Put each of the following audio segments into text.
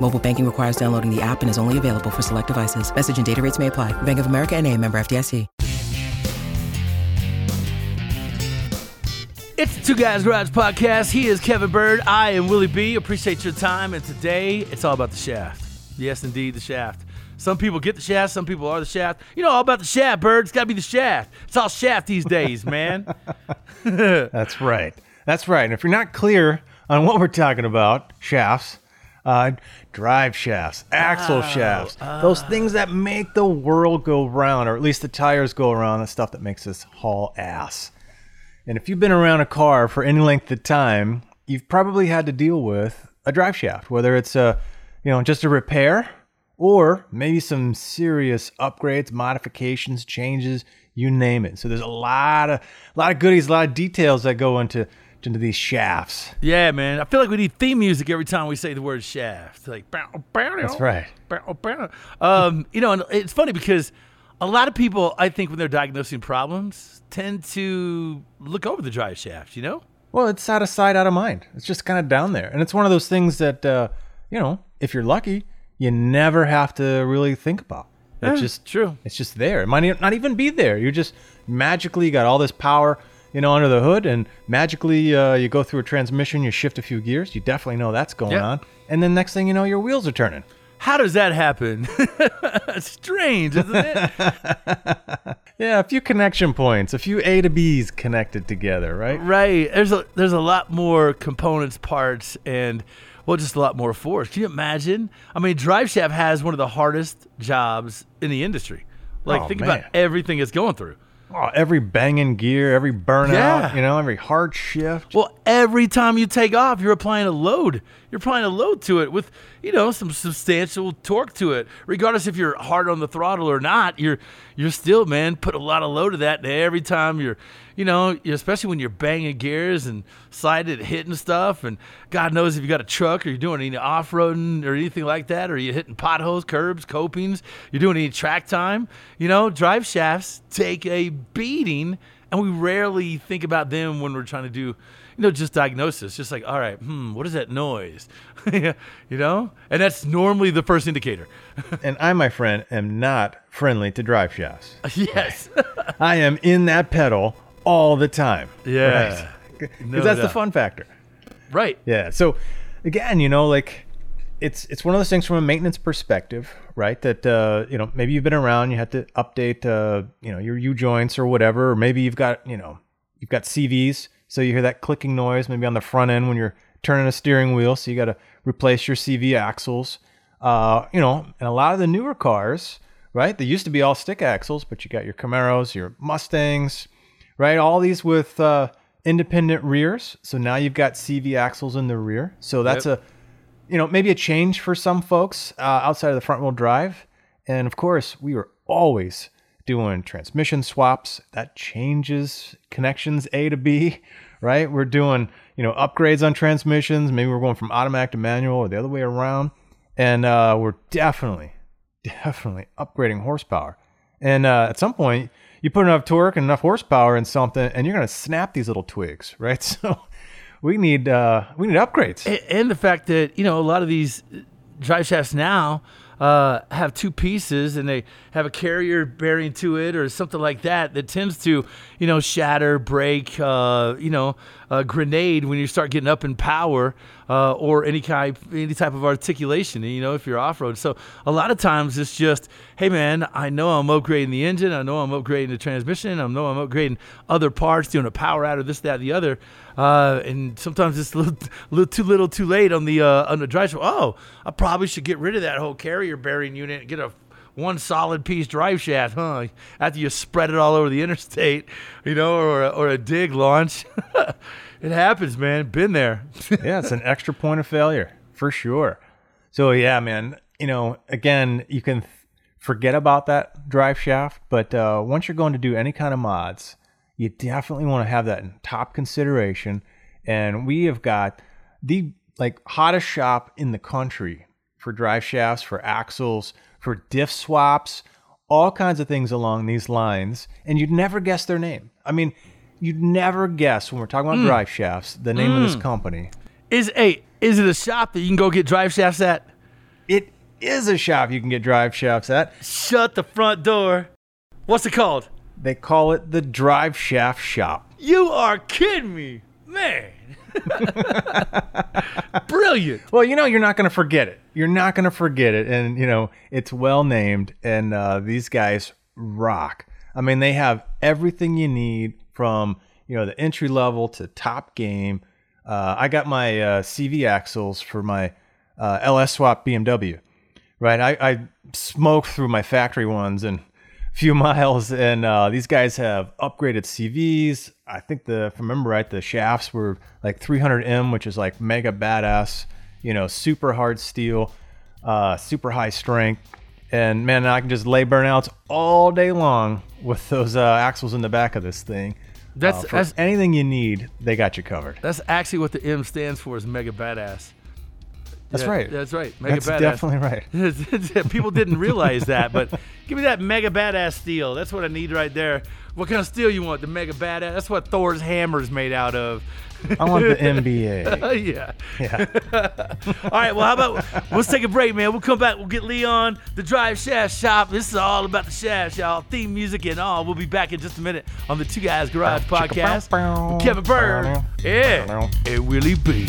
Mobile banking requires downloading the app and is only available for select devices. Message and data rates may apply. Bank of America and a member FDIC. It's the Two Guys Garage Podcast. He is Kevin Bird. I am Willie B. Appreciate your time. And today, it's all about the shaft. Yes, indeed, the shaft. Some people get the shaft, some people are the shaft. You know, all about the shaft, Bird. It's got to be the shaft. It's all shaft these days, man. That's right. That's right. And if you're not clear on what we're talking about, shafts, uh, drive shafts, axle oh. shafts, those things that make the world go round, or at least the tires go around, the stuff that makes us haul ass. And if you've been around a car for any length of time, you've probably had to deal with a drive shaft, whether it's a, you know, just a repair or maybe some serious upgrades, modifications, changes, you name it. So there's a lot of, a lot of goodies, a lot of details that go into into these shafts. yeah, man. I feel like we need theme music every time we say the word shaft. Like, bow, bow, That's right. bow. Um, you know, and it's funny because a lot of people, I think, when they're diagnosing problems, tend to look over the drive shaft. You know? Well, it's out of sight, out of mind. It's just kind of down there, and it's one of those things that, uh, you know, if you're lucky, you never have to really think about. It's Yeah, just true. It's just there. It might not even be there. You just magically got all this power, you know, under the hood, and magically uh, you go through a transmission, you shift a few gears. You definitely know that's going on, and then next thing you know, your wheels are turning. How does that happen? Strange, isn't it? Yeah, a few connection points, a few A to B's connected together, right? Right. There's a there's a lot more components, parts, and well, just a lot more force. Can you imagine? I mean, drive shaft has one of the hardest jobs in the industry. Like, Oh, think man. about everything it's going through. Oh, every banging gear, every burnout, Yeah. you know, every hard shift. Well, every time you take off, you're applying a load. You're applying a load to it with, you know, some substantial torque to it. Regardless if you're hard on the throttle or not, you're you're still, man, put a lot of load to that. And every time you're, you know, especially when you're banging gears and sliding, hitting stuff, and God knows if you got a truck or you're doing any off roading or anything like that, or you're hitting potholes, curbs, copings, you're doing any track time, you know, drive shafts take a beating, and we rarely think about them when we're trying to do you know, just diagnosis. Just like, all right, hmm, what is that noise? you know? And that's normally the first indicator. And I, my friend, am not friendly to drive shafts. yes. I am in that pedal all the time. Yeah. Because No that's the fun factor. right. Yeah. So again, you know, like it's it's one of those things from a maintenance perspective, right? That uh, you know, maybe you've been around, you had to update uh, you know, your U joints or whatever, or maybe you've got, you know, you've got CVs, so you hear that clicking noise maybe on the front end when you're turning a steering wheel, so you got to replace your CV axles. Uh, you know, and a lot of the newer cars, right? They used to be all stick axles, but you got your Camaros, your Mustangs, right? All these with uh, independent rears. So now you've got CV axles in the rear. So that's a, you know, maybe a change for some folks uh, outside of the front wheel drive. And of course, we were always doing transmission swaps. That changes connections A to B, right? We're doing, you know, upgrades on transmissions. Maybe we're going from automatic to manual or the other way around. And uh, we're definitely, definitely upgrading horsepower. And uh, at some point, you put enough torque and enough horsepower in something, and you're gonna snap these little twigs, right? So we need uh, we need upgrades. and, and the fact that you know a lot of these drive shafts now uh, have two pieces and they have a carrier bearing to it or something like that that tends to you know shatter break uh, you know a grenade when you start getting up in power uh, or any kind any type of articulation you know if you're off-road so a lot of times it's just hey man i know i'm upgrading the engine. I know i'm upgrading the transmission. I know i'm upgrading other parts doing a power out of this that the other. Uh, and sometimes it's a little, little too little, too late on the uh, on the drive. Shaft. Oh, I probably should get rid of that whole carrier bearing unit and get a one solid piece drive shaft, huh? After you spread it all over the interstate, you know, or a, or a dig launch. it happens, man. Been there. yeah, it's an extra point of failure for sure. So yeah, man, you know, again, you can forget about that drive shaft, but uh, once you're going to do any kind of mods, you definitely want to have that in top consideration. And we have got the like hottest shop in the country for drive shafts, for axles, for diff swaps, all kinds of things along these lines. And you'd never guess their name. I mean, you'd never guess when we're talking about hmm. drive shafts the name of this hmm. company. Is a is it a shop that you can go get drive shafts at? It is a shop you can get drive shafts at. Shut the front door. What's it called? They call it the Drive Shaft Shop. You are kidding me, man. Brilliant. Well, you know, you're not going to forget it. You're not going to forget it. And, you know, it's well named. And uh, these guys rock. I mean, they have everything you need from, you know, the entry level to top game. Uh, I got my uh, CV axles for my uh, LS swap BMW, right? I, I smoked through my factory ones and few miles, and uh, these guys have upgraded CVs. I think the, if I remember right, the shafts were like 300M, which is like mega badass, you know, super hard steel, uh, super high strength. And man, I can just lay burnouts all day long with those uh, axles in the back of this thing. That's, Uh, that's anything you need, they got you covered. that's actually what the M stands for is mega badass. That's Yeah, right. That's right. Mega That's badass. definitely right. People didn't realize that, but give me that mega badass steel. That's what I need right there. What kind of steel you want? The mega badass. That's what Thor's hammer is made out of. I want the NBA. Yeah. Yeah. All right. Well, how about let's take a break, man. We'll come back. We'll get Lee on, the Drive Shaft Shop. This is all about the shaft, y'all. Theme music and all. We'll be back in just a minute on the Two Guys Garage podcast. Kevin Bird, yeah, and Willie B.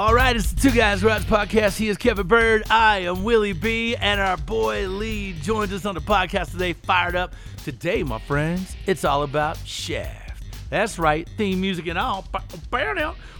All right, it's the Two Guys Garage podcast. He is Kevin Bird. I am Willie B, and our boy Lee joins us on the podcast today. Fired up today, my friends. It's all about Shaft. That's right, theme music and all.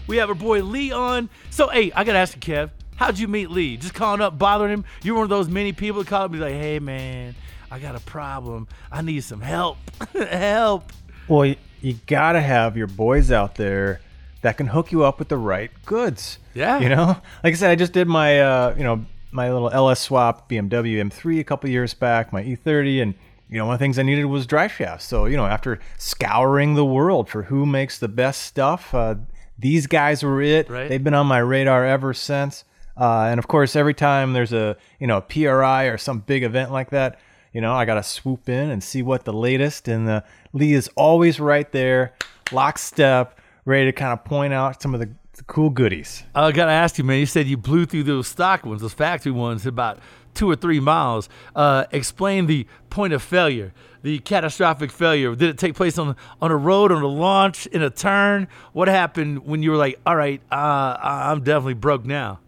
We have our boy Lee on. So, hey, I gotta ask you, Kev, how'd you meet Lee? Just calling up, bothering him? You're one of those many people that call be like, "Hey, man, I got a problem. I need some help. help." Well, you, you gotta have your boys out there that can hook you up with the right goods. Yeah. You know, like I said, I just did my, uh, you know, my little LS swap BMW M3 a couple years back, my E30, and you know, one of the things I needed was drive shafts. So you know, after scouring the world for who makes the best stuff, uh, these guys were it. Right. They've been on my radar ever since. Uh, and of course, every time there's a you know a PRI or some big event like that, you know, I gotta swoop in and see what the latest. And the Lee is always right there, lockstep, ready to kind of point out some of the, the cool goodies. I gotta ask you, man. You said you blew through those stock ones, those factory ones, about two or three miles. Uh, explain the point of failure, the catastrophic failure. Did it take place on on a road, on a launch, in a turn? What happened when you were like, "All right, uh, I'm definitely broke now"?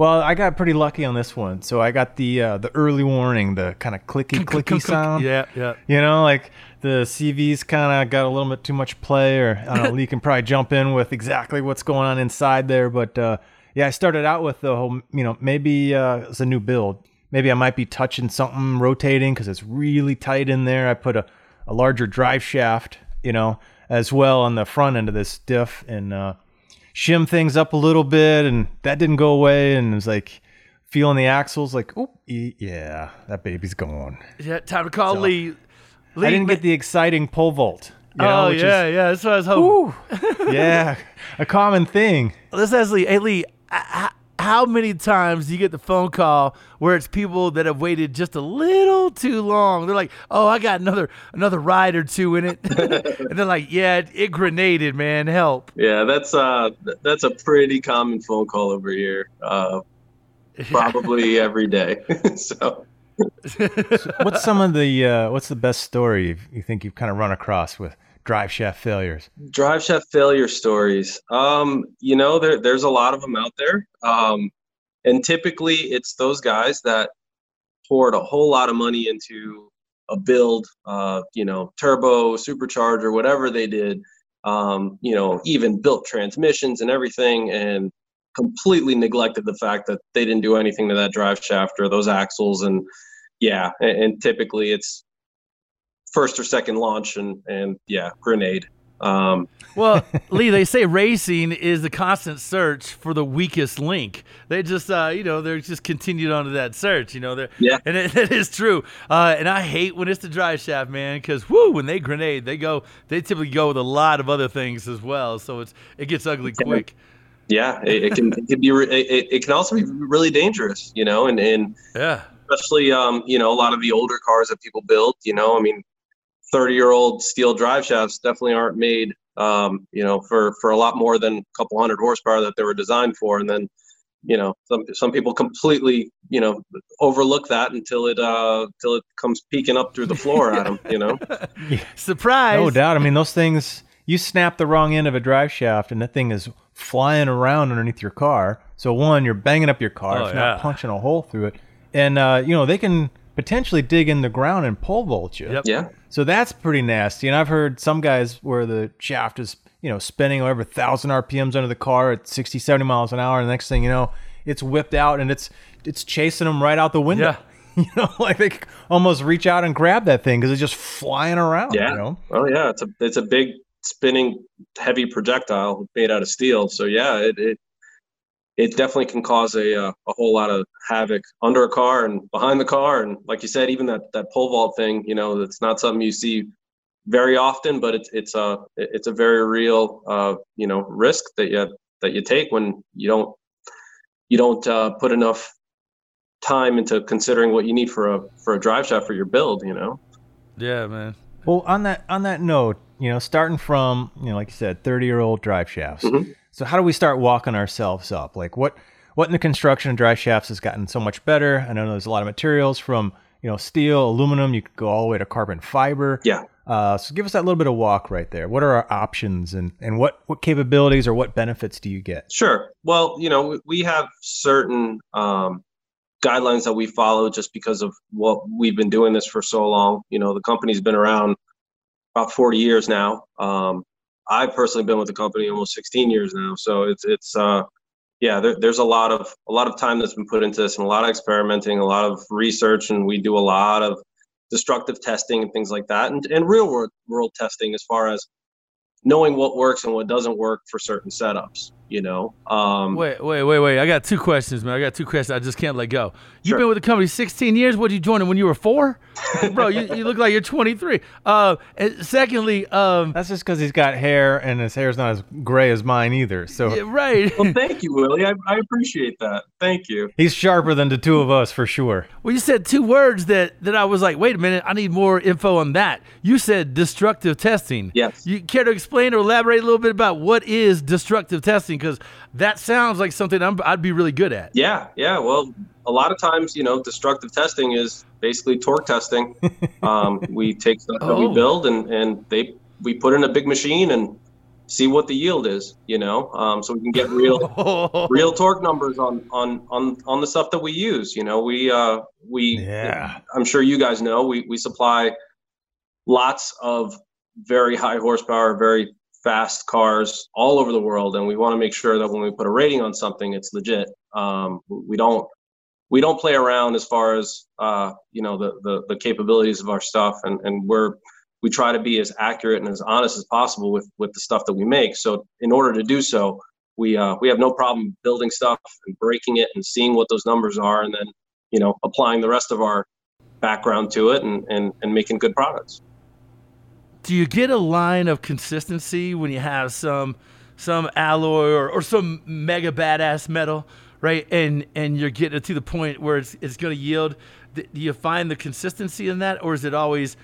Well, I got pretty lucky on this one. So I got the uh, the early warning, the kind of clicky clicky sound. Yeah, yeah. You know, like the CVs kind of got a little bit too much play, or I don't know, Lee can probably jump in with exactly what's going on inside there. But uh, yeah, I started out with the whole, you know, maybe uh, it's a new build. Maybe I might be touching something rotating because it's really tight in there. I put a, a larger drive shaft, you know, as well on the front end of this diff and uh, shim things up a little bit, and that didn't go away. And it was like feeling the axles, like, oh, yeah, that baby's gone. Yeah, time to call So, Lee. Lee. I didn't get the exciting pole vault. You know, oh which is- yeah, yeah. That's what I was hoping. Yeah, a common thing. Let's ask Lee. Hey Lee, h- how many times do you get the phone call where it's people that have waited just a little too long? They're like, "Oh, I got another another ride or two in it," and they're like, "Yeah, it, it grenaded, man. Help." Yeah, that's uh that's a pretty common phone call over here. Uh, probably every day. so What's some of the uh, what's the best story you think you've kind of run across with drive shaft failures? drive shaft failure stories. Um, you know, there there's a lot of them out there. Um, and typically it's those guys that poured a whole lot of money into a build, uh, you know, turbo, supercharger, whatever they did. Um, you know, even built transmissions and everything and completely neglected the fact that they didn't do anything to that drive shaft or those axles and yeah, and, and typically it's first or second launch and and yeah, grenade. Um, Well, Lee, they say racing is the constant search for the weakest link. They just, uh, you know, they're just continued on to that search. You know, they're, Yeah. and it, it is true. Uh, and I hate when it's the drive shaft, man, because whoo, when they grenade, they go, they typically go with a lot of other things as well. So it's it gets ugly quick. yeah, it, it can it can be it, it can also be really dangerous, you know, and and Yeah. especially um you know a lot of the older cars that people build, you know, I mean, thirty year old steel drive shafts definitely aren't made um you know for for a lot more than a couple hundred horsepower that they were designed for, and then you know some some people completely you know overlook that until it uh till it comes peeking up through the floor at them, you know. Surprise. No doubt. I mean, those things you snap the wrong end of a drive shaft, and that thing is flying around underneath your car. So one, you're banging up your car. Oh, it's yeah. not punching a hole through it, and uh, you know they can potentially dig in the ground and pole vault you. Yep. Yeah. So that's pretty nasty. And I've heard some guys where the shaft is, you know, spinning over 1,000 RPMs under the car at 60, 70 miles an hour. And the next thing you know, it's whipped out and it's it's chasing them right out the window. Yeah. You know, like they could almost reach out and grab that thing because it's just flying around. Yeah. You know? Oh yeah, it's a it's a big spinning heavy projectile made out of steel. So yeah, it it, it definitely can cause a uh, a whole lot of havoc under a car and behind the car and like you said, even that that pole vault thing. You know, it's not something you see very often, but it's it's a it's a very real uh, you know risk that you that you take when you don't you don't uh, put enough time into considering what you need for a for a drive shaft for your build. You know. Yeah, man. Well, on that on that note, you know, starting from you know, like you said, thirty year old drive shafts. Mhm. So how do we start walking ourselves up? Like what what in the construction of drive shafts has gotten so much better? I know there's a lot of materials from you know steel, aluminum. You could go all the way to carbon fiber. Yeah. Uh, so give us that little bit of walk right there. What are our options and and what what capabilities or what benefits do you get? Sure. Well, you know, we- have certain um, guidelines that we follow just because of what we've been doing this for so long. You know, the company's been around about 40 years now. Um, I've personally been with the company almost 16 years now. So it's it's uh, yeah, there, there's a lot of a lot of time that's been put into this and a lot of experimenting, a lot of research, and we do a lot of destructive testing and things like that, and, and real world world testing as far as knowing what works and what doesn't work for certain setups. You know, um, Wait, wait, wait, wait. I got two questions, man. I got two questions. I just can't let go. You've Sure. been with the company 16 years. What did you join it when you were four? Bro, you, you look like you're 23. Uh, and secondly, um, That's just because he's got hair and his hair's not as gray as mine either. So yeah, right. Well, thank you, Willie. I, I appreciate that. Thank you. he's sharper than the two of us for sure. Well, you said two words that, that I was like, wait a minute, I need more info on that. You said destructive testing. Yes. You care to explain or elaborate a little bit about what is destructive testing? Because that sounds like something I'm, I'd be really good at. Yeah, yeah. Well, a lot of times, you know, destructive testing is basically torque testing. um, we take stuff that Oh. we build and and they we put in a big machine and see what the yield is. You know, um, so we can get real real torque numbers on on on on the stuff that we use. You know, we uh we Yeah. I'm sure you guys know we we supply lots of very high horsepower, very fast cars all over the world, and we want to make sure that when we put a rating on something, it's legit. Um, we don't we don't play around as far as uh, you know the, the, the capabilities of our stuff, and and we're we try to be as accurate and as honest as possible with with the stuff that we make. So in order to do so, we uh, we have no problem building stuff and breaking it and seeing what those numbers are, and then you know applying the rest of our background to it and and, and making good products. Do you get a line of consistency when you have some some alloy or, or some mega badass metal right? And and you're getting to the point where it's it's going to yield. Do you find the consistency in that, or is it always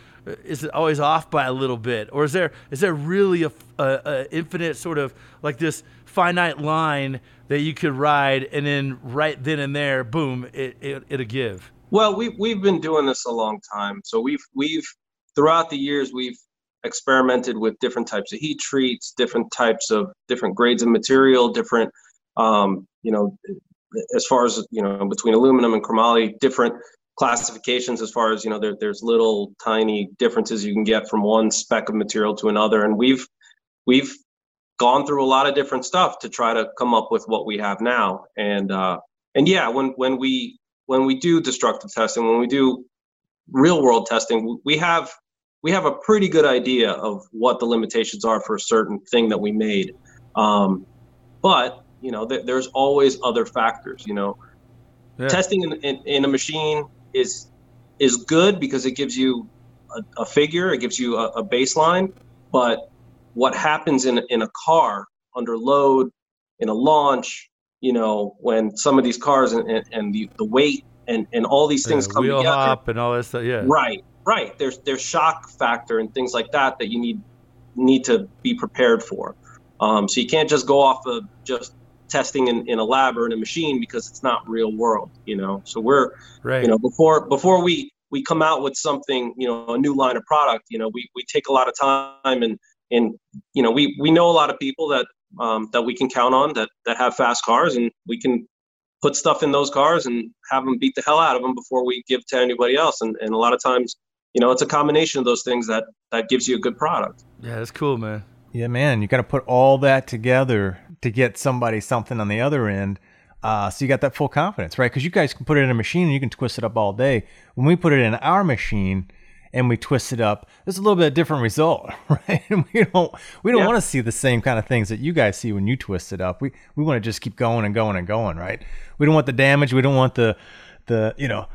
is it always off by a little bit, or is there is there really a, a, a infinite sort of like this finite line that you could ride, and then right then and there, boom, it, it it'll give. Well, we we've been doing this a long time, so we've we've throughout the years we've experimented with different types of heat treats, different types of different grades of material, different um, you know, as far as you know, between aluminum and chromoly, different classifications as far as you know, there, there's little tiny differences you can get from one spec of material to another, and we've we've gone through a lot of different stuff to try to come up with what we have now, and uh, and yeah, when when we when we do destructive testing, when we do real world testing, we have we have a pretty good idea of what the limitations are for a certain thing that we made. Um, but you know th- there's always other factors you know yeah. testing in, in, in, a machine is is good because it gives you a, a figure it gives you a, a, baseline but what happens in, in a car under load in a launch you know when some of these cars and, and, and the, the weight and, and all these things yeah, come wheel together hop and all that stuff yeah right right. There's there's shock factor and things like that that you need need to be prepared for. Um, so you can't just go off of just testing in, in a lab or in a machine because it's not real world you know? So we're right. you know before before we we come out with something you know a new line of product you know we, we take a lot of time and and you know we we know a lot of people that um, that we can count on that that have fast cars and we can put stuff in those cars and have them beat the hell out of them before we give to anybody else. And, and a lot of times you know it's a combination of those things that that gives you a good product yeah that's cool man yeah man you got to put all that together to get somebody something on the other end. Uh, so you got that full confidence, right? Because you guys can put it in a machine and you can twist it up all day. When we put it in our machine and we twist it up, there's a little bit of different result, right? And we don't we don't yeah. want to see the same kind of things that you guys see when you twist it up. We we want to just keep going and going and going, right? We don't want the damage. We don't want the the you know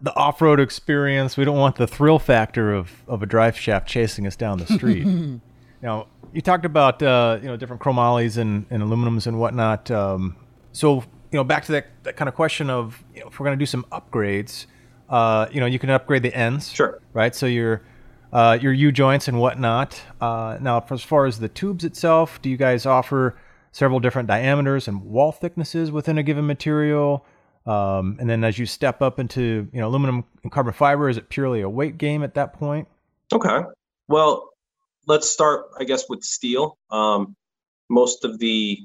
the off-road experience. We don't want the thrill factor of of a drive shaft chasing us down the street. Now, you talked about uh, you know different chromolys and, and aluminums and whatnot. Um, so you know, back to that, that kind of question of you know, if we're going to do some upgrades, uh, you know, you can upgrade the ends, sure, right? So your uh, your U joints and whatnot. Uh, now, as far as the tubes itself, do you guys offer several different diameters and wall thicknesses within a given material? Um, and then as you step up into you know aluminum and carbon fiber, is it purely a weight game at that point? Okay. Well, let's start, I guess, with steel. Um, most of the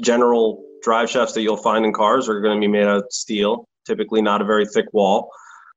general drive shafts that you'll find in cars are going to be made out of steel, typically not a very thick wall.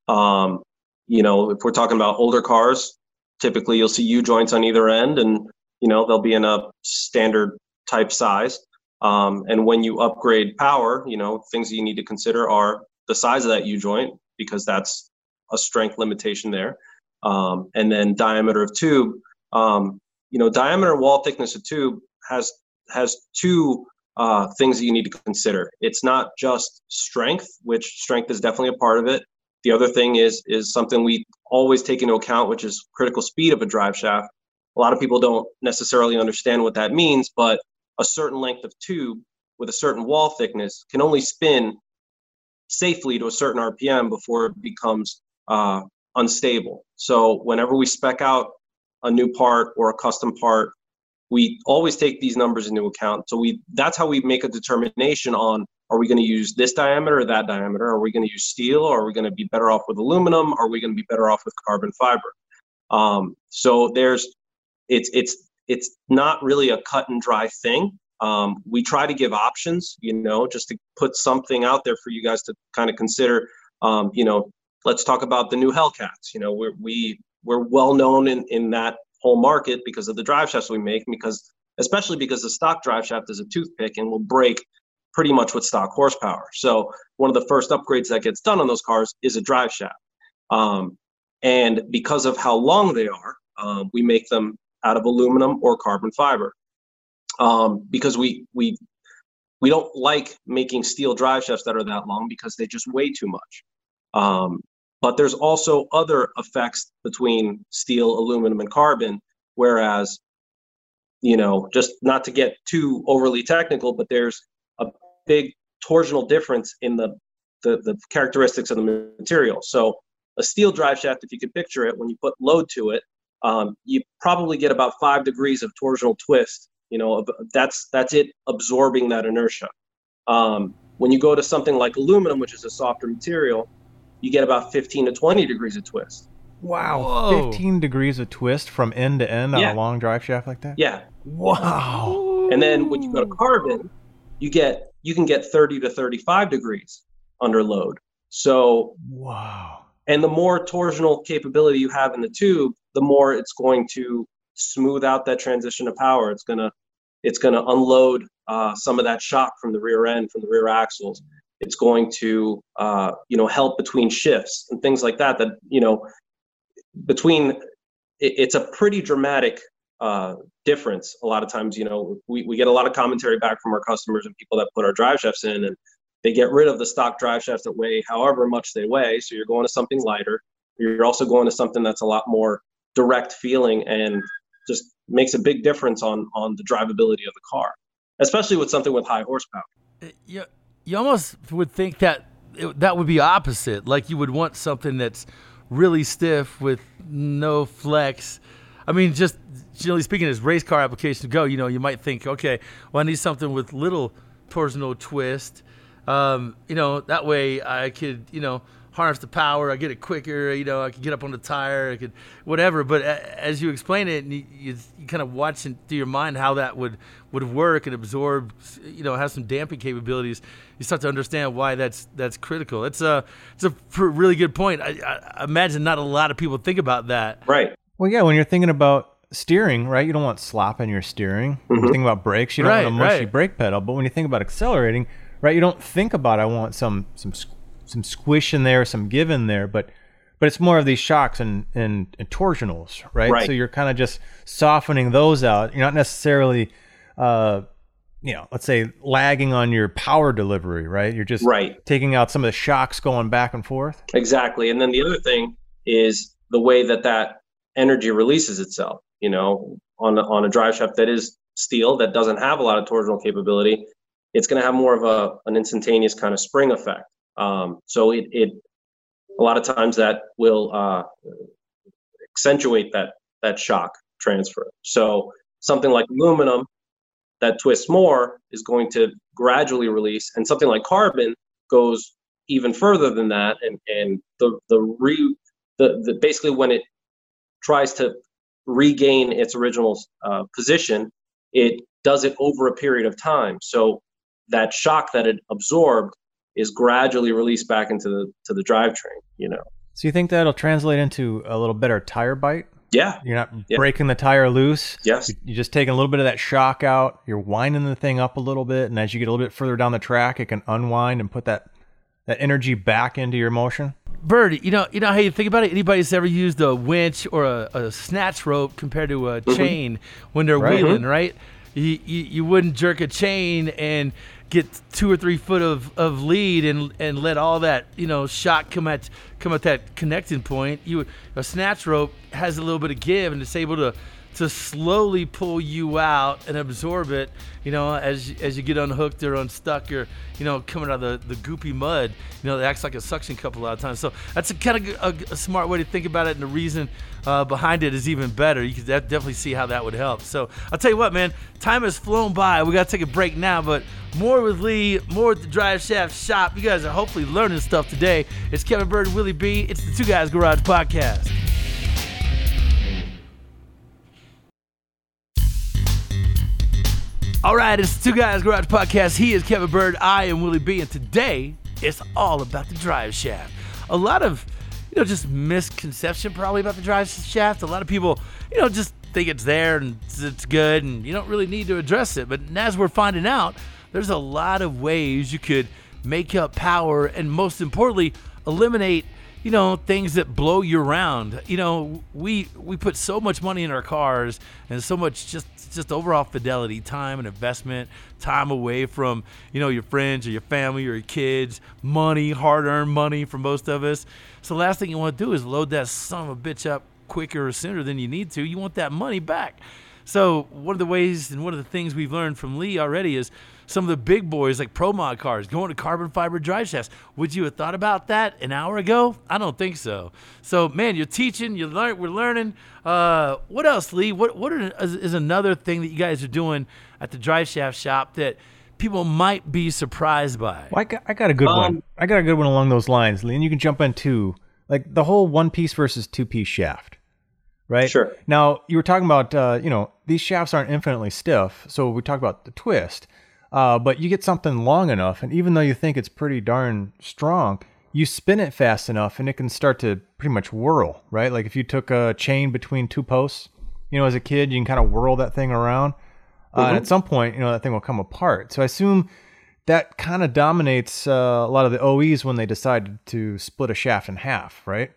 Um, you know, if we're talking about older cars, typically you'll see U joints on either end, and you know they'll be in a standard type size. Um, and when you upgrade power, you know things you need to consider are the size of that U joint because that's a strength limitation there, um, and then diameter of tube um, you know, diameter wall thickness of tube has has two uh, things that you need to consider. It's not just strength, which strength is definitely a part of it. The other thing is is something we always take into account, which is critical speed of a drive shaft. A lot of people don't necessarily understand what that means, but a certain length of tube with a certain wall thickness can only spin safely to a certain RPM before it becomes uh, unstable. So whenever we spec out a new part or a custom part we always take these numbers into account. So we that's how we make a determination on are we going to use this diameter or that diameter? Are we going to use steel? Or are we going to be better off with aluminum? Are we going to be better off with carbon fiber? Um, so there's it's it's it's not really a cut and dry thing um, we try to give options you know just to put something out there for you guys to kind of consider um, you know let's talk about the new hellcats you know we we we're well known in, in that whole market because of the drive shafts we make, because especially because the stock drive shaft is a toothpick and will break pretty much with stock horsepower. So one of the first upgrades that gets done on those cars is a drive shaft. Um, and because of how long they are, um, we make them out of aluminum or carbon fiber. Um, because we we we don't like making steel drive shafts that are that long because they just weigh too much. Um, but there's also other effects between steel, aluminum, and carbon. Whereas, you know, just not to get too overly technical, but there's a big torsional difference in the the, the characteristics of the material. So a steel drive shaft, if you could picture it, when you put load to it, um, you probably get about five degrees of torsional twist. You know, that's that's it absorbing that inertia. Um, when you go to something like aluminum, which is a softer material, you get about 15 to 20 degrees of twist. Wow, Whoa. 15 degrees of twist from end to end Yeah. on a long drive shaft like that. Yeah, Wow. and then when you go to carbon, you get you can get 30 to 35 degrees under load. So Wow. And the more torsional capability you have in the tube the more it's going to smooth out that transition of power. It's going to it's to unload uh, some of that shock from the rear end from the rear axles. It's going to uh, you know help between shifts and things like that that you know between it, it's a pretty dramatic uh, difference. A lot of times you know we, we get a lot of commentary back from our customers and people that put our drive shafts in and they get rid of the stock drive shafts that weigh however much they weigh. So you're going to something lighter. You're also going to something that's a lot more direct feeling and just makes a big difference on on the drivability of the car, especially with something with high horsepower. Uh, you, you almost would think that it, that would be opposite. Like you would want something that's really stiff with no flex. I mean, just generally speaking, as race car applications go, you know, you might think, okay, well, I need something with little torsional twist. Um, you know, that way I could, you know, harness the power. I get it quicker. You know, I could get up on the tire. I could, whatever. But as you explain it, and you, you, you kind of watch in, through your mind how that would would work and absorb, you know, have some damping capabilities. You start to understand why that's that's critical. It's a it's a pr- really good point. I, I I imagine not a lot of people think about that. Right. Well, yeah, when you're thinking about steering, right, you don't want slop in your steering. When you think about brakes, you don't Right, want a mushy right. brake pedal. But when you think about accelerating, right, you don't think about I want some some some squish in there, some give in there, but but it's more of these shocks and and, and torsionals, right? Right. So you're kind of just softening those out. You're not necessarily, uh, you know, let's say lagging on your power delivery, right? You're just Right. taking out some of the shocks going back and forth. Exactly. And then the other thing is the way that that energy releases itself. You know, on on a drive shaft that is steel that doesn't have a lot of torsional capability, it's going to have more of a an instantaneous kind of spring effect. Um, so it it a lot of times that will uh, accentuate that that shock transfer. So something like aluminum that twists more is going to gradually release, and something like carbon goes even further than that, and and the the re the, the basically when it tries to regain its original uh, position, it does it over a period of time. So that shock that it absorbed is gradually released back into the to the drivetrain. You know. So you think that'll translate into a little better tire bite? Yeah. You're not Yeah. breaking the tire loose. Yes. You- You're just taking a little bit of that shock out. You're winding the thing up a little bit, and as you get a little bit further down the track, it can unwind and put that that energy back into your motion. Bird, you know, you know how you think about it. Anybody's ever used a winch or a, a snatch rope compared to a mm-hmm. chain when they're Right. wheeling, mm-hmm. right? You, you you wouldn't jerk a chain and get two or three foot of, of lead and and let all that you know shock come at come at that connecting point. You a snatch rope has a little bit of give and it's able to to slowly pull you out and absorb it, you know, as as you get unhooked or unstuck or you know coming out of the, the goopy mud, you know, it acts like a suction cup a lot of times. So that's a kind of a, a smart way to think about it, and the reason uh, behind it is even better. You can definitely see how that would help. So I'll tell you what, man, time has flown by. We got to take a break now, but more with Lee, more at the Drive Shaft Shop. You guys are hopefully learning stuff today. It's Kevin Bird and Willie B. It's the Two Guys Garage Podcast. All right, it's Two Guys Garage Podcast. He is Kevin Bird. I am Willie B. And today, it's all about the drive shaft. A lot of, you know, just misconception probably about the drive shaft. A lot of people, you know, just think it's there and it's good, and you don't really need to address it. But as we're finding out, there's a lot of ways you could make up power, and most importantly, eliminate you know things that blow you around. You know we we put so much money in our cars and so much just just overall fidelity time and investment time away from you know your friends or your family or your kids money hard-earned money for most of us. So the last thing you want to do is load that son of a bitch up quicker or sooner than you need to. You want that money back. So one of the ways and one of the things we've learned from lee already is some of the big boys like Pro Mod cars going to carbon fiber drive shafts. Would you have thought about that an hour ago? I don't think so. So, man, you're teaching, you learn, we're learning. Uh, what else, Lee? What what are, is, is another thing that you guys are doing at the drive shaft shop that people might be surprised by? Well, I got, I got a good um, one. I got a good one along those lines, Lee, and you can jump in too. Like the whole one piece versus two piece shaft right? Sure. Now you were talking about, uh, you know, these shafts aren't infinitely stiff, so we talk about the twist. Uh, but you get something long enough, and even though you think it's pretty darn strong, you spin it fast enough, and it can start to pretty much whirl, right? Like if you took a chain between two posts, you know, as a kid, you can kind of whirl that thing around, uh, mm-hmm. and at some point, you know, that thing will come apart. So I assume that kind of dominates uh, a lot of the OEs when they decide to split a shaft in half, right?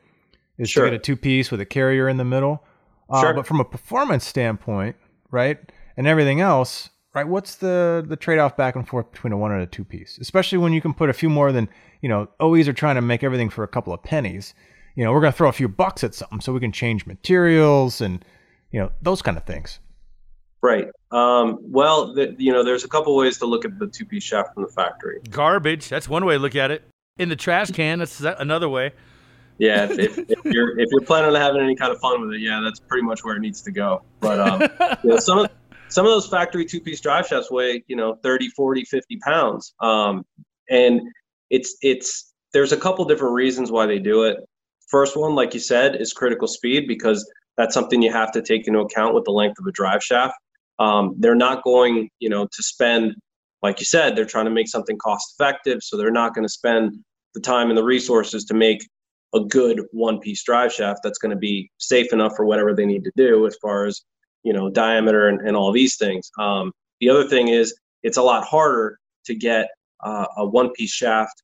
Is sure. to get a two piece with a carrier in the middle. Uh, sure. But from a performance standpoint, right, and everything else, right? What's the the trade off back and forth between a one and a two piece, especially when you can put a few more than you know. OEs are trying to make everything for a couple of pennies. You know, we're going to throw a few bucks at something so we can change materials and you know those kind of things. Right. Um, well, the, you know, there's a couple ways to look at the two piece shaft from the factory. Garbage. That's one way to look at it. In the trash can. That's another way. Yeah, if, if, you're if you're planning on having any kind of fun with it, yeah, that's pretty much where it needs to go. But um, you know, some of some of those factory two piece drive shafts weigh, you know, 30, 40, 50 pounds. Um, and it's, it's, there's a couple different reasons why they do it. First one, like you said, is critical speed because that's something you have to take into account with the length of a drive shaft. Um, they're not going, you know, to spend, like you said, they're trying to make something cost effective. So they're not going to spend the time and the resources to make a good one piece drive shaft that's going to be safe enough for whatever they need to do as far as you know diameter and, and all these things. Um, the other thing is it's a lot harder to get uh, a one piece shaft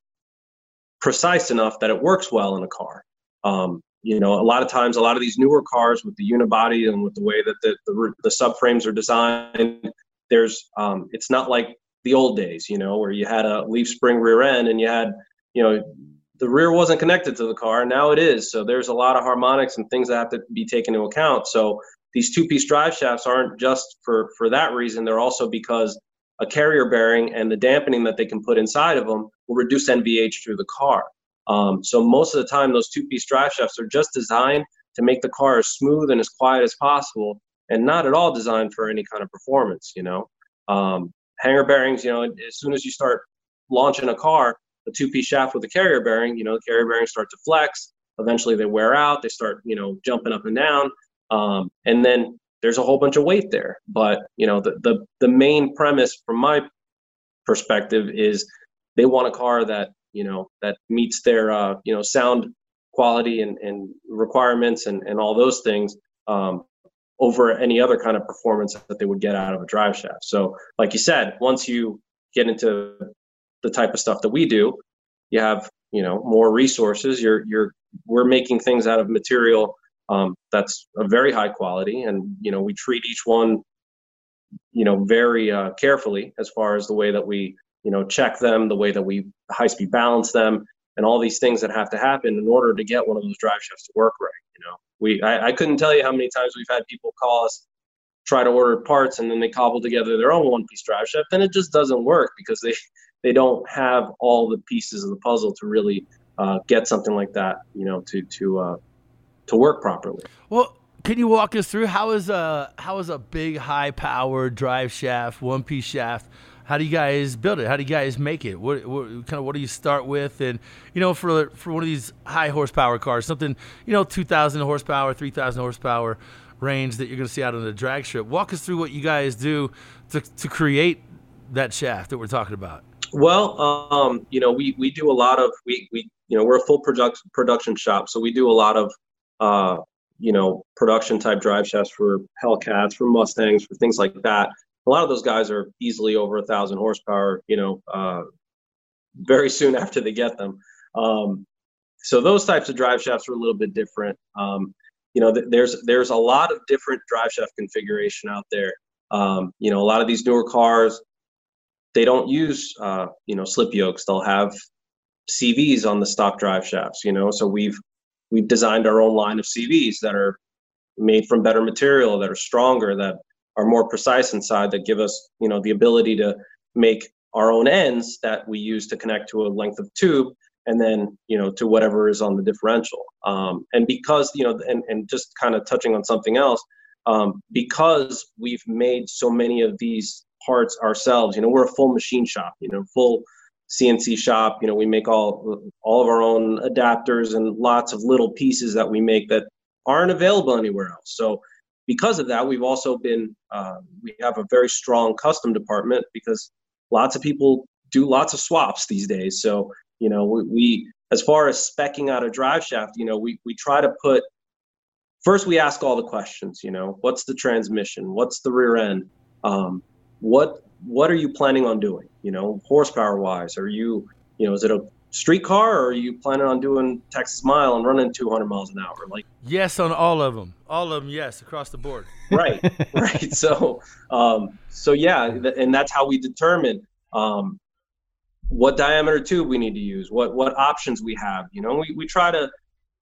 precise enough that it works well in a car. Um, you know a lot of times a lot of these newer cars with the unibody and with the way that the, the, the subframes are designed there's um, it's not like the old days you know where you had a leaf spring rear end and you had you know the rear wasn't connected to the car now it is. So there's a lot of harmonics and things that have to be taken into account. So these two-piece drive shafts aren't just for for that reason they're also because a carrier bearing and the dampening that they can put inside of them will reduce NVH through the car. Um, so most of the time, those two-piece drive shafts are just designed to make the car as smooth and as quiet as possible, and not at all designed for any kind of performance. You know, um, hanger bearings. You know, as soon as you start launching a car, a two-piece shaft with a carrier bearing, you know, the carrier bearings start to flex. Eventually, they wear out. They start, you know, jumping up and down. Um, and then there's a whole bunch of weight there. But you know, the the the main premise from my perspective is they want a car that you know that meets their uh, you know sound quality and, and requirements and, and all those things um, over any other kind of performance that they would get out of a drive shaft. So, like you said, once you get into the type of stuff that we do, you have you know more resources. You're you're we're making things out of material um, that's a very high quality and you know we treat each one you know very uh, carefully as far as the way that we you know check them the way that we high speed balance them and all these things that have to happen in order to get one of those drive shafts to work right you know. We I, I couldn't tell you how many times we've had people call us try to order parts and then they cobble together their own one piece drive shaft and it just doesn't work because they they don't have all the pieces of the puzzle to really uh, get something like that you know to to uh, to work properly. Well, can you walk us through how is a how is a big high power drive shaft, one piece shaft? How do you guys build it? How do you guys make it? What, what kind of what do you start with? And you know, for for one of these high horsepower cars, something you know, two thousand horsepower, three thousand horsepower range that you're going to see out on the drag strip. Walk us through what you guys do to to create that shaft that we're talking about. Well, um, you know, we we do a lot of we we you know we're a full production production shop, so we do a lot of uh, you know, production type drive shafts for Hellcats, for Mustangs, for things like that. A lot of those guys are easily over a thousand horsepower, you know, uh, very soon after they get them. Um, so those types of drive shafts are a little bit different. Um, you know, th- there's there's a lot of different drive shaft configuration out there. Um, you know, a lot of these newer cars, they don't use uh, you know slip yokes. They'll have CVs on the stock drive shafts. You know, so we've we've designed our own line of CVs that are made from better material, that are stronger, that are more precise inside, that give us you know the ability to make our own ends that we use to connect to a length of tube and then you know to whatever is on the differential. Um, and because you know and, and just kind of touching on something else um, because we've made so many of these parts ourselves you know we're a full machine shop you know full cnc shop you know we make all all of our own adapters and lots of little pieces that we make that aren't available anywhere else so because of that we've also been uh, we have a very strong custom department because lots of people do lots of swaps these days so you know, we, we as far as specking out a drive shaft, you know, we we try to put first we ask all the questions. You know, what's the transmission? What's the rear end? Um, what what are you planning on doing? You know, horsepower wise, are you you know, is it a street car or are you planning on doing Texas mile and running 200 miles an hour? Like yes, on all of them, all of them, yes, across the board. right, right. So, um, so yeah, and that's how we determine um, what diameter tube we need to use, what what options we have. You know, we, we try to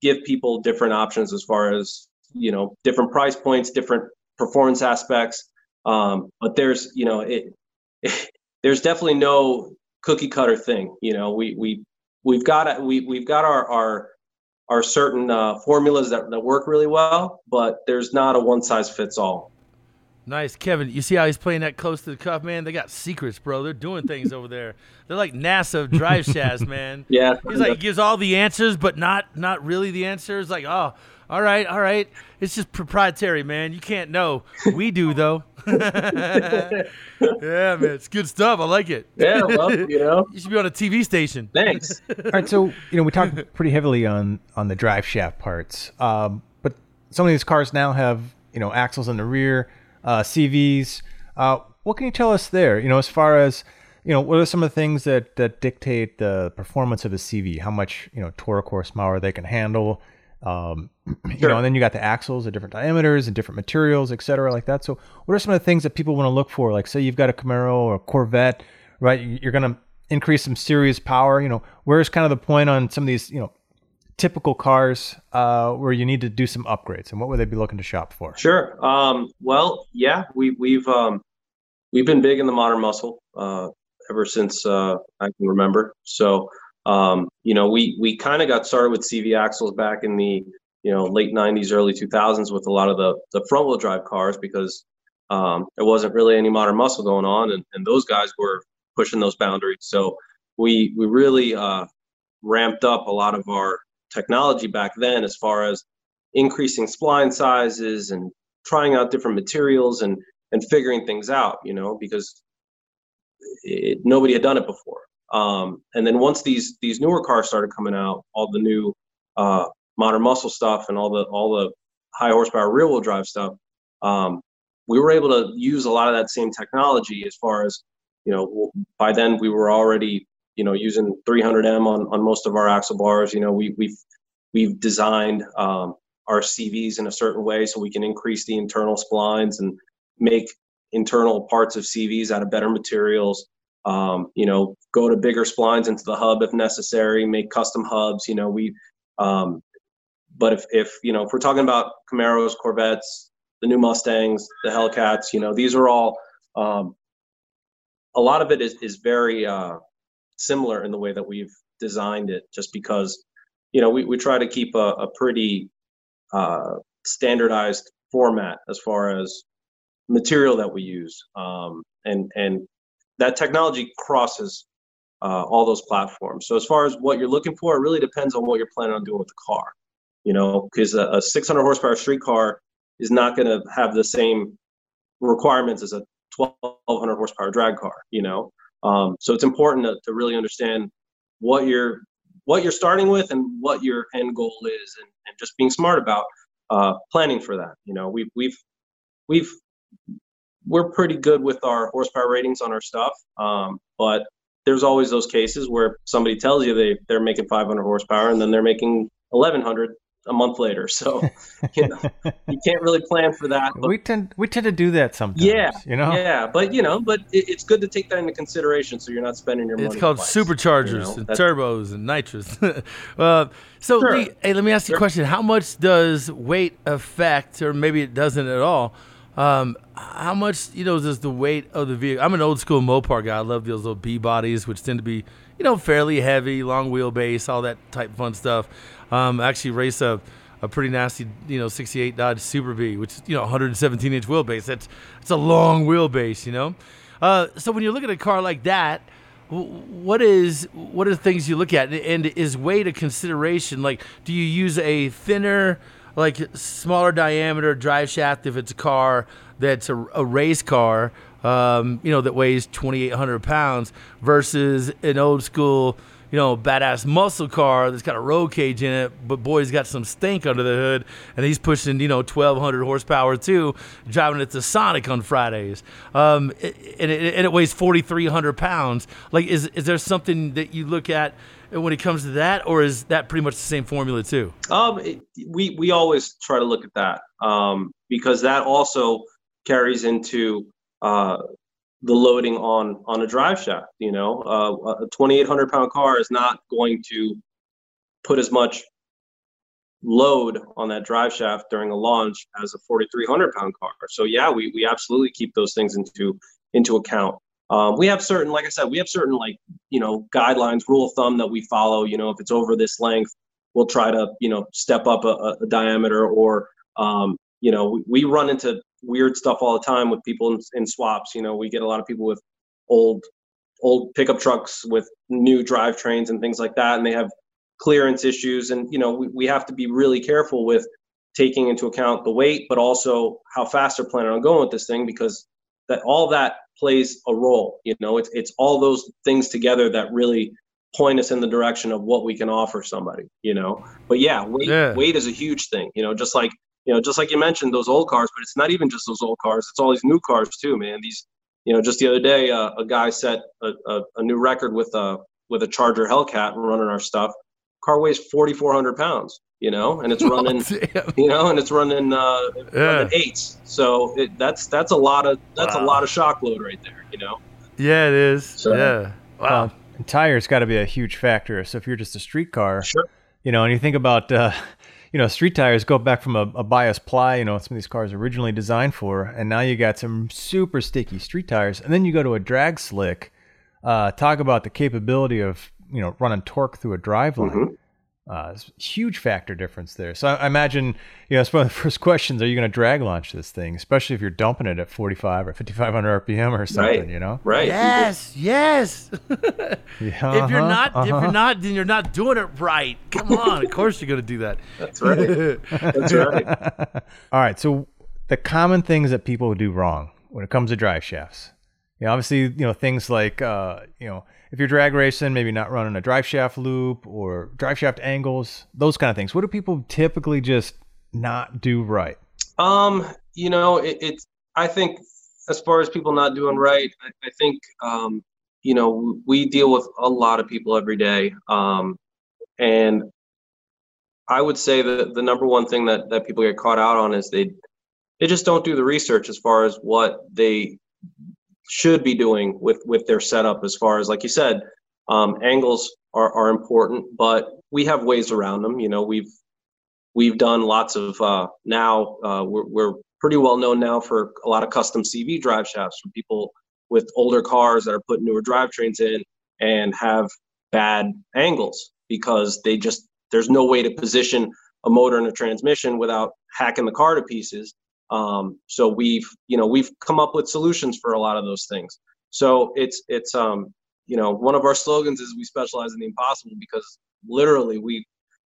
give people different options as far as you know different price points, different performance aspects. Um, but there's you know it, it, there's definitely no cookie cutter thing. You know, we we we've got we we've got our our our certain uh, formulas that, that work really well, but there's not a one size fits all. Nice, Kevin. You see how he's playing that close to the cuff, man? They got secrets, bro. They're doing things over there. They're like NASA drive shafts, man. yeah. He's like he gives all the answers, but not not really the answers. Like, oh, all right, all right. It's just proprietary, man. You can't know. We do though. yeah, man. It's good stuff. I like it. Yeah, well, you know. you should be on a TV station. Thanks. all right, so you know we talked pretty heavily on on the drive shaft parts, um, but some of these cars now have you know axles in the rear uh, CVs. Uh, what can you tell us there? You know, as far as you know, what are some of the things that that dictate the performance of a CV? How much you know torque or horsepower they can handle? Um, you know, and then you got the axles at different diameters and different materials, et cetera, like that. So, what are some of the things that people want to look for? Like, say you've got a Camaro or a Corvette, right? You're going to increase some serious power. You know, where's kind of the point on some of these, you know, typical cars uh, where you need to do some upgrades, and what would they be looking to shop for? Sure. Um, well, yeah, we, we've um, we've been big in the modern muscle uh, ever since uh, I can remember. So um, you know, we we kind of got started with CV axles back in the you know late '90s, early 2000s with a lot of the the front wheel drive cars because um, there wasn't really any modern muscle going on, and, and those guys were pushing those boundaries. So we we really uh, ramped up a lot of our technology back then as far as increasing spline sizes and trying out different materials and and figuring things out you know because it, nobody had done it before um, and then once these these newer cars started coming out all the new uh, modern muscle stuff and all the all the high horsepower rear wheel drive stuff um, we were able to use a lot of that same technology as far as you know by then we were already you know using 300m on, on most of our axle bars. You know we, we've we've designed um, our cvs in a certain way so we can increase the internal splines and make internal parts of cvs out of better materials um, you know go to bigger splines into the hub if necessary make custom hubs you know we um, but if, if you know if we're talking about camaros corvettes the new mustangs the hellcats you know these are all um, a lot of it is, is very uh, similar in the way that we've designed it, just because you know we, we try to keep a, a pretty uh, standardized format as far as material that we use, um, and and that technology crosses uh, all those platforms. So as far as what you're looking for, it really depends on what you're planning on doing with the car. You know, because a, a 600 horsepower street car is not going to have the same requirements as a 1200 horsepower drag car. You know, um, so it's important to, to really understand what you're what you're starting with and what your end goal is, and, and just being smart about uh, planning for that. You know, we've we've we've we're pretty good with our horsepower ratings on our stuff, um, but there's always those cases where somebody tells you they they're making 500 horsepower and then they're making 1100 a month later. So you know, you can't really plan for that. But, we tend we tend to do that sometimes. Yeah, you know. Yeah, but you know, but it, it's good to take that into consideration so you're not spending your money. It's called twice, superchargers you know? and That's- turbos and nitrous. uh, so, Sure. Lee, hey, let me ask you a question: How much does weight affect, or maybe it doesn't at all? Um, how much you know does the weight of the vehicle? I'm an old school Mopar guy. I love those little B bodies, which tend to be you know fairly heavy, long wheelbase, all that type fun stuff. Um, I actually race a a pretty nasty, you know, 68 Dodge Super Bee, which you know, 117 inch wheelbase. That's that's a long wheelbase, you know. Uh, so when you look at a car like that, what is what are the things you look at, and is weight a consideration? Like, do you use a thinner, like smaller diameter drive shaft if it's a car that's a, a race car, um, you know, that weighs 2,800 pounds, versus an old school you know, badass muscle car that's got a roll cage in it, but boy's got some stink under the hood, and he's pushing, you know, 1,200 horsepower too, driving it to Sonic on Fridays. Um, and, it, and it weighs 4,300 pounds. Like, is, is there something that you look at when it comes to that, or is that pretty much the same formula too? Um, it, we we always try to look at that um, because that also carries into uh, the loading on on a drive shaft. You know, uh, a 2,800 pound car is not going to put as much load on that drive shaft during a launch as a 4,300 pound car. So yeah, we we absolutely keep those things into into account. Um, we have certain, like I said, we have certain like you know guidelines, rule of thumb that we follow. You know, if it's over this length, we'll try to you know step up a, a, diameter or um, you know we, we run into weird stuff all the time with people in, in swaps you know we get a lot of people with old old pickup trucks with new drivetrains and things like that and they have clearance issues and you know we, we have to be really careful with taking into account the weight but also how fast they're planning on going with this thing because that all that plays a role you know? It's, it's all those things together that really point us in the direction of what we can offer somebody you know? But yeah weight Yeah. weight is a huge thing you know? Just like you know just like you mentioned those old cars but it's not even just those old cars it's all these new cars too man. These you know just the other day uh, a guy set a, a, a new record with a with a charger hellcat running our stuff car weighs 4400 pounds you know and it's running Damn. you know and it's running uh Yeah. running eights so it, that's that's a lot of that's Wow. a lot of shock load right there you know Yeah, it is. So- yeah. Wow. Um, tires got to be a huge factor. So if you're just a street car, sure you know, and you think about, uh, you know, street tires go back from a, a bias ply, you know, some of these cars originally designed for, and now you got some super sticky street tires, and then you go to a drag slick. Uh, talk about the capability of you know running torque through a drive line. Mhm. Uh, huge factor difference there. So I, I imagine, you know, it's one of the first questions: Are you going to drag launch this thing, especially if you're dumping it at 45 or 5500 RPM or something? Right. You know, right Yes, yes. Yeah, if you're uh-huh, not, if uh-huh. you're not, then you're not doing it right. Come on, of course you're gonna do that. that's right that's right All right. So the common things that people do wrong when it comes to drive shafts. You know, obviously, you know, things like, uh, you know, if you're drag racing, maybe not running a drive shaft loop or drive shaft angles, those kind of things. What do people typically just not do right? Um, you know, it, it's. I think as far as people not doing right, I, I think um, you know we deal with a lot of people every day, um, and I would say that the number one thing that that people get caught out on is they they just don't do the research as far as what they should be doing with with their setup. As far as like you said, um, angles are are important, but we have ways around them. You know, we've we've done lots of uh, now uh, we're, we're pretty well known now for a lot of custom cv drive shafts for people with older cars that are putting newer drivetrains in and have bad angles because they just there's no way to position a motor and a transmission without hacking the car to pieces um, so we've you know we've come up with solutions for a lot of those things. So it's it's um you know one of our slogans is we specialize in the impossible because literally we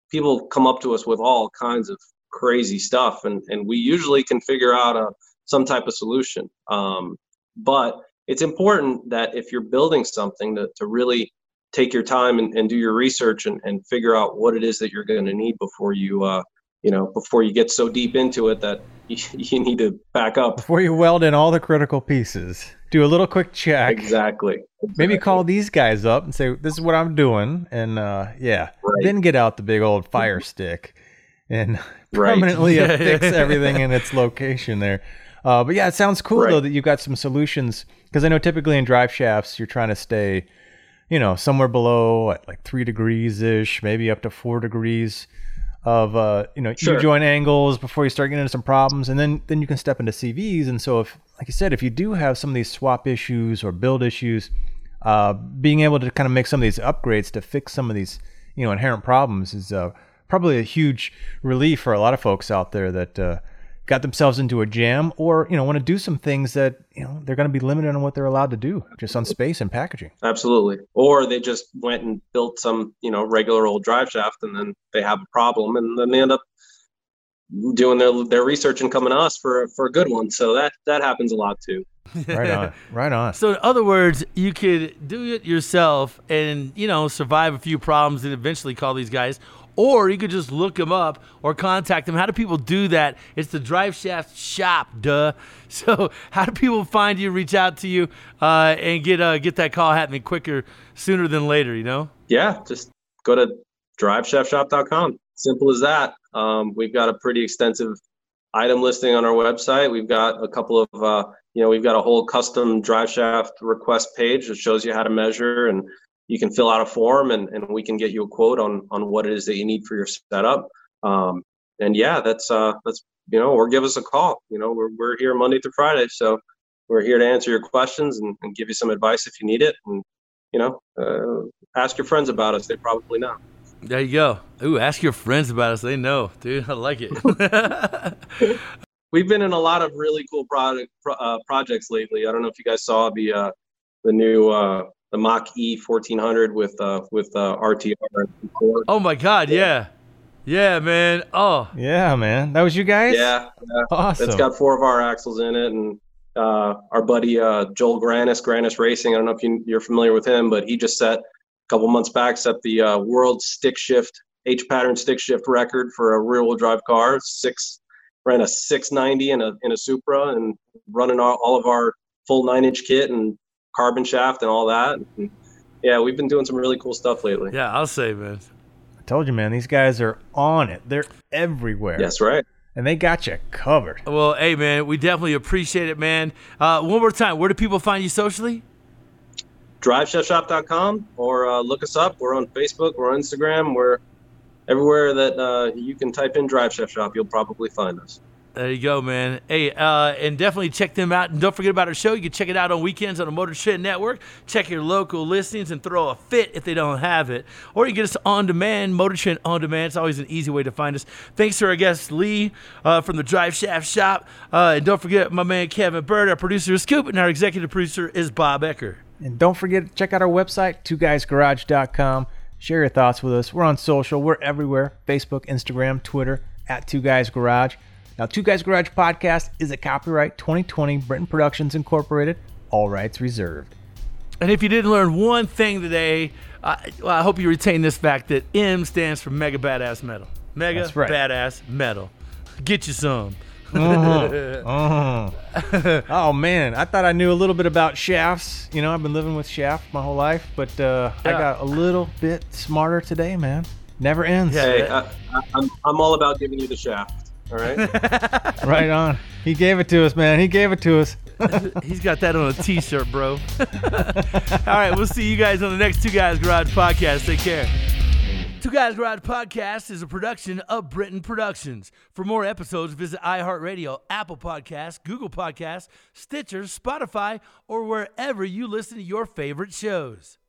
people come up to us with all kinds of crazy stuff and, and we usually can figure out a, some type of solution. Um, but it's important that if you're building something to, to really take your time and, and do your research and, and figure out what it is that you're going to need before you uh, you know, before you get so deep into it that you, you need to back up. Before you weld in all the critical pieces, do a little quick check. Exactly. Maybe call these guys up and say, "This is what I'm doing," and uh, yeah, Right. then get out the big old fire stick and Right. permanently affix everything in its location there. Uh, but yeah, it sounds cool Right. though that you've got some solutions because I know typically in drive shafts you're trying to stay, you know, somewhere below at like three degrees ish, maybe up to four degrees of uh, you know Sure. Joint angles before you start getting into some problems, and then then you can step into CVs. And so if, like you said, if you do have some of these swap issues or build issues, uh, being able to kind of make some of these upgrades to fix some of these you know inherent problems is uh, probably a huge relief for a lot of folks out there that uh, got themselves into a jam or you know want to do some things that you know they're going to be limited on what they're allowed to do just on space and packaging. Absolutely. Or they just went and built some, you know, regular old drive shaft and then they have a problem and then they end up doing their their research and coming to us for for a good one. So that that happens a lot too. Right on, right on. So in other words, you could do it yourself and you know survive a few problems and eventually call these guys, or you could just look them up or contact them. How do people do that? It's the Drive Shaft Shop, duh. So how do people find you, reach out to you, uh, and get uh, get that call happening quicker, sooner than later? You know. Yeah, just go to driveshaftshop.com. Simple as that. Um, we've got a pretty extensive item listing on our website. We've got a couple of, uh, you know, we've got a whole custom drive shaft request page that shows you how to measure and you can fill out a form and, and we can get you a quote on, on what it is that you need for your setup. Um, and yeah, that's, uh, that's, you know, or give us a call. You know, we're, we're here Monday through Friday. So we're here to answer your questions and, and give you some advice if you need it. And, you know, uh, ask your friends about us. They probably know. There you go. Ooh, ask your friends about us. They know, dude. I like it. We've been in a lot of really cool product uh, projects lately. I don't know if you guys saw the uh, the new uh, the Mach E 1400 with uh, with uh, RTR. oh my God, yeah, yeah, man. Oh, Yeah, man, that was you guys. Yeah, yeah. awesome. it's got four of our axles in it, and uh, our buddy uh, Joel Granis, Granis Racing. I don't know if you, you're familiar with him, but he just set a couple months back set the uh, world stick shift H pattern stick shift record for a rear wheel drive car. Six ran a 690 in a in a Supra and running all, all of our full nine inch kit and carbon shaft and all that. And yeah, we've been doing some really cool stuff lately. yeah. I'll say, man. I told you, man, these guys are on it. They're everywhere. Yes, right. and they got you covered. Well, hey, man, we definitely appreciate it, man. Uh, one more time, where do people find you socially? driveshaftshop.com or uh, look us up. We're on Facebook, we're on Instagram, we're everywhere that uh, you can type in Drive Shaft Shop, you'll probably find us. There you go, man. Hey, uh, and definitely check them out. And don't forget about our show. You can check it out on weekends on the Motor Trend Network. Check your local listings and throw a fit if they don't have it. Or you can get us on demand, Motor Trend on demand. It's always an easy way to find us. Thanks to our guest Lee uh, from the Drive Shaft Shop. Uh, and don't forget my man Kevin Byrd, our producer is Scoop, and our executive producer is Bob Ecker. And don't forget to check out our website, twoguysgarage.com. Share your thoughts with us. We're on social. We're everywhere Facebook, Instagram, Twitter, at Two Guys Garage. Now, Two Guys Garage podcast is a copyright 2020 Britain Productions Incorporated. All rights reserved. And if you didn't learn one thing today, I, well, I hope you retain this fact that M stands for Mega Badass Metal. Mega right. Badass Metal. Get you some. Uh-huh. oh man, I thought I knew a little bit about shafts. You know, I've been living with shaft my whole life, but uh, I got a little bit smarter today, man. Never ends. Hey, I, I, I'm, I'm all about giving you the shaft. All right. Right on. He gave it to us, man. He gave it to us. He's got that on a t-shirt, bro. All right, we'll see you guys on the next Two Guys Garage podcast. Take care. Two Guys Garage podcast is a production of Britain Productions. For more episodes, visit iHeartRadio, Apple Podcasts, Google Podcasts, Stitcher, Spotify, or wherever you listen to your favorite shows.